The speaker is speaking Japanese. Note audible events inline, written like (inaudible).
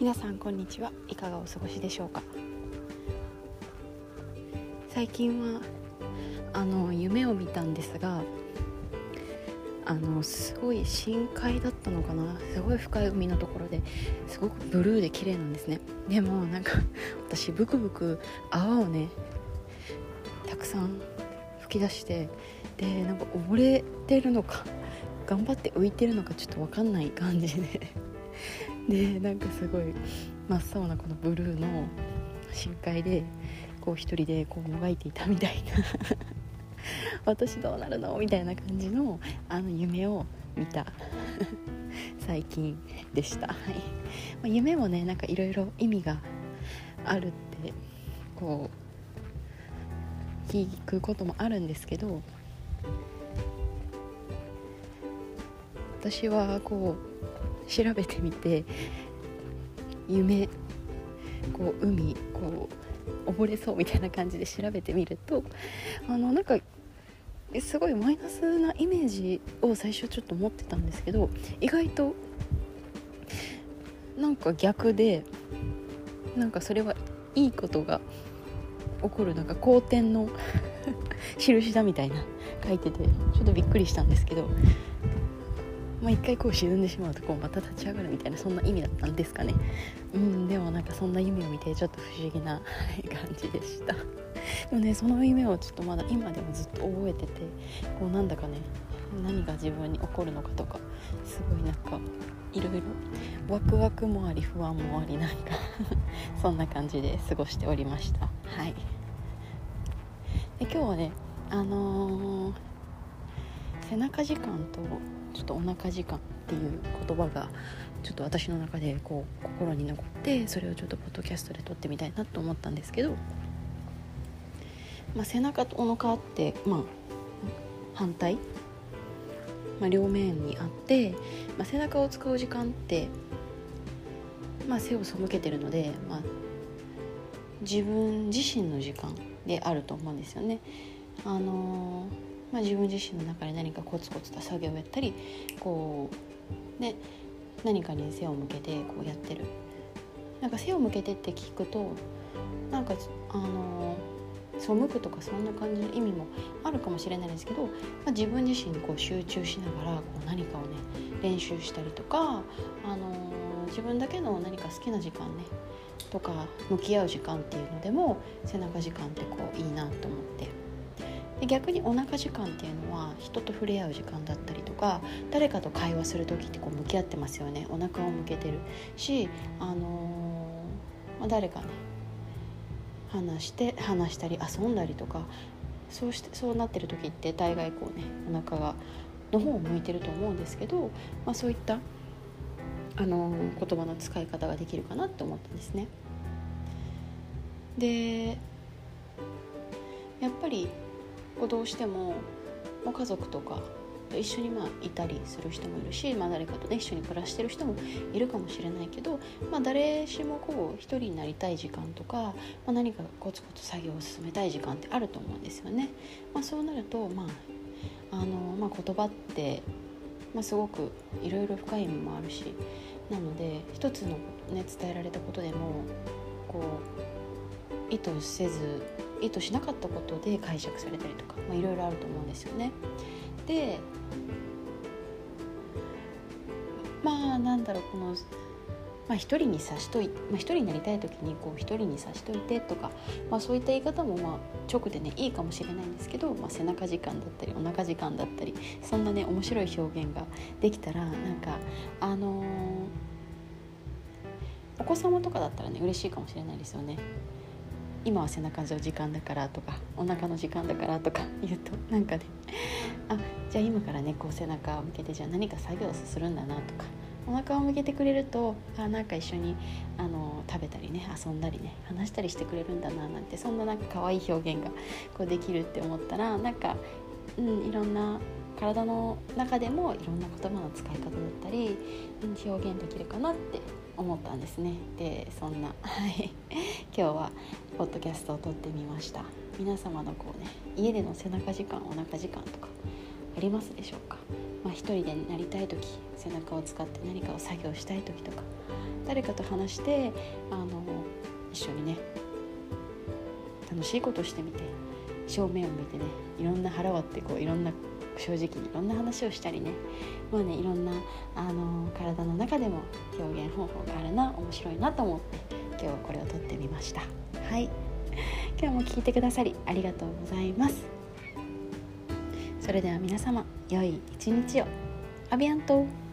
皆さんこんにちは。いかがお過ごしでしょうか？最近はあの夢を見たんですがあのすごい深海だったのかな？すごい深い海のところですごくブルーで綺麗なんですね。でもなんか私ブクブク泡をねたくさん吹き出してでなんか溺れてるのか頑張って浮いてるのかちょっと分かんない感じで。でなんかすごい真っ青なこのブルーの深海でこう一人でこうもがいていたみたいな。(laughs) 私どうなるのみたいな感じのあの夢を見た。(laughs) 最近でした、はい。ま、夢もねなんかいろいろ意味があるってこう聞くこともあるんですけど私はこう調べてみて夢こう海こう溺れそうみたいな感じで調べてみるとあのなんかすごいマイナスなイメージを最初ちょっと持ってたんですけど意外となんか逆でなんかそれはいいことが起こるなんか好転の (laughs) 印だみたいな書いててちょっとびっくりしたんですけどまあ、一回こう沈んでしまうとこうまた立ち上がるみたいなそんな意味だったんですかね。うんでもなんかそんな夢を見てちょっと不思議な感じでした。(laughs) でもねその夢をちょっとまだ今でもずっと覚えててこうなんだかね何が自分に起こるのかとかすごいなんかいろいろワクワクもあり不安もありなんか (laughs) そんな感じで過ごしておりました。はい。で今日はねあのー、背中時間とちょっとお腹時間っていう言葉がちょっと私の中でこう心に残ってそれをちょっとポッドキャストで撮ってみたいなと思ったんですけど、まあ、背中とお腹って、まあ、反対、まあ、両面にあって、まあ、背中を使う時間って、まあ、背を背けてるので、まあ、自分自身の時間であると思うんですよね。あのーまあ、自分自身の中で何かコツコツと作業をやったりこう、ね、何かに背を向けてこうやってるなんか背を向けてって聞くとなんかあの背くとかそんな感じの意味もあるかもしれないですけど、まあ、自分自身にこう集中しながらこう何かをね練習したりとか、あの自分だけの何か好きな時間ねとか向き合う時間っていうのでも背中時間ってこういいなと思って。で逆にお腹時間っていうのは人と触れ合う時間だったりとか誰かと会話する時ってこう向き合ってますよねお腹を向けてるし、あのー、まあ、誰かね話して話したり遊んだりとかそうしてそうなってる時って大概こうねお腹がの方を向いてると思うんですけど、まあ、そういったあのー、言葉の使い方ができるかなって思ったんですね。でやっぱりこうどうしてももう家族とかと一緒にまあいたりする人もいるし、まあ、誰かとね一緒に暮らしてる人もいるかもしれないけど、まあ、誰しもこう一人になりたい時間とか、まあ、何かコツコツ作業を進めたい時間ってあると思うんですよね。まあ、そうなると、まああのまあ、言葉って、まあ、すごくいろいろ深い意味もあるしなので一つの、ね、伝えられたことでもこう意図せず意図しなかったことで解釈されたりとかまあいろいろあると思うんですよね。でまあなんだろうこのまあ、一人にさしといて、まあ、一人になりたい時にこう一人にさしといてとか、まあ、そういった言い方もまあ直でねいいかもしれないんですけど、まあ、背中時間だったりお腹時間だったりそんなね面白い表現ができたらなんかあのー、お子様とかだったらね嬉しいかもしれないですよね。今は背中の時間だからとかお腹の時間だからとか (laughs) 言うとなんかねあじゃあ今からねこう背中を向けてじゃあ何か作業するんだなとかお腹を向けてくれるとあなんか一緒にあの食べたりね遊んだりね話したりしてくれるんだななんてそんななんか可愛い表現がこうできるって思ったらなんか、うん、いろんな体の中でもいろんな言葉の使い方だったり表現できるかなって思ったんですね。でそんなはい。(laughs) 今日はポッドキャストを撮ってみました。皆様のこうね家での背中時間お腹時間とかありますでしょうか、まあ、一人でなりたい時背中を使って何かを作業したい時とか誰かと話してあの一緒にね楽しいことしてみて正面を見てねいろんな腹割ってこういろんな正直にいろんな話をしたりね。まあねいろんなあの体の中でも表現方法があるな面白いなと思って今日はこれを撮ってみました。はい。今日も聞いてくださりありがとうございます。それでは皆様良い一日を。アビアント。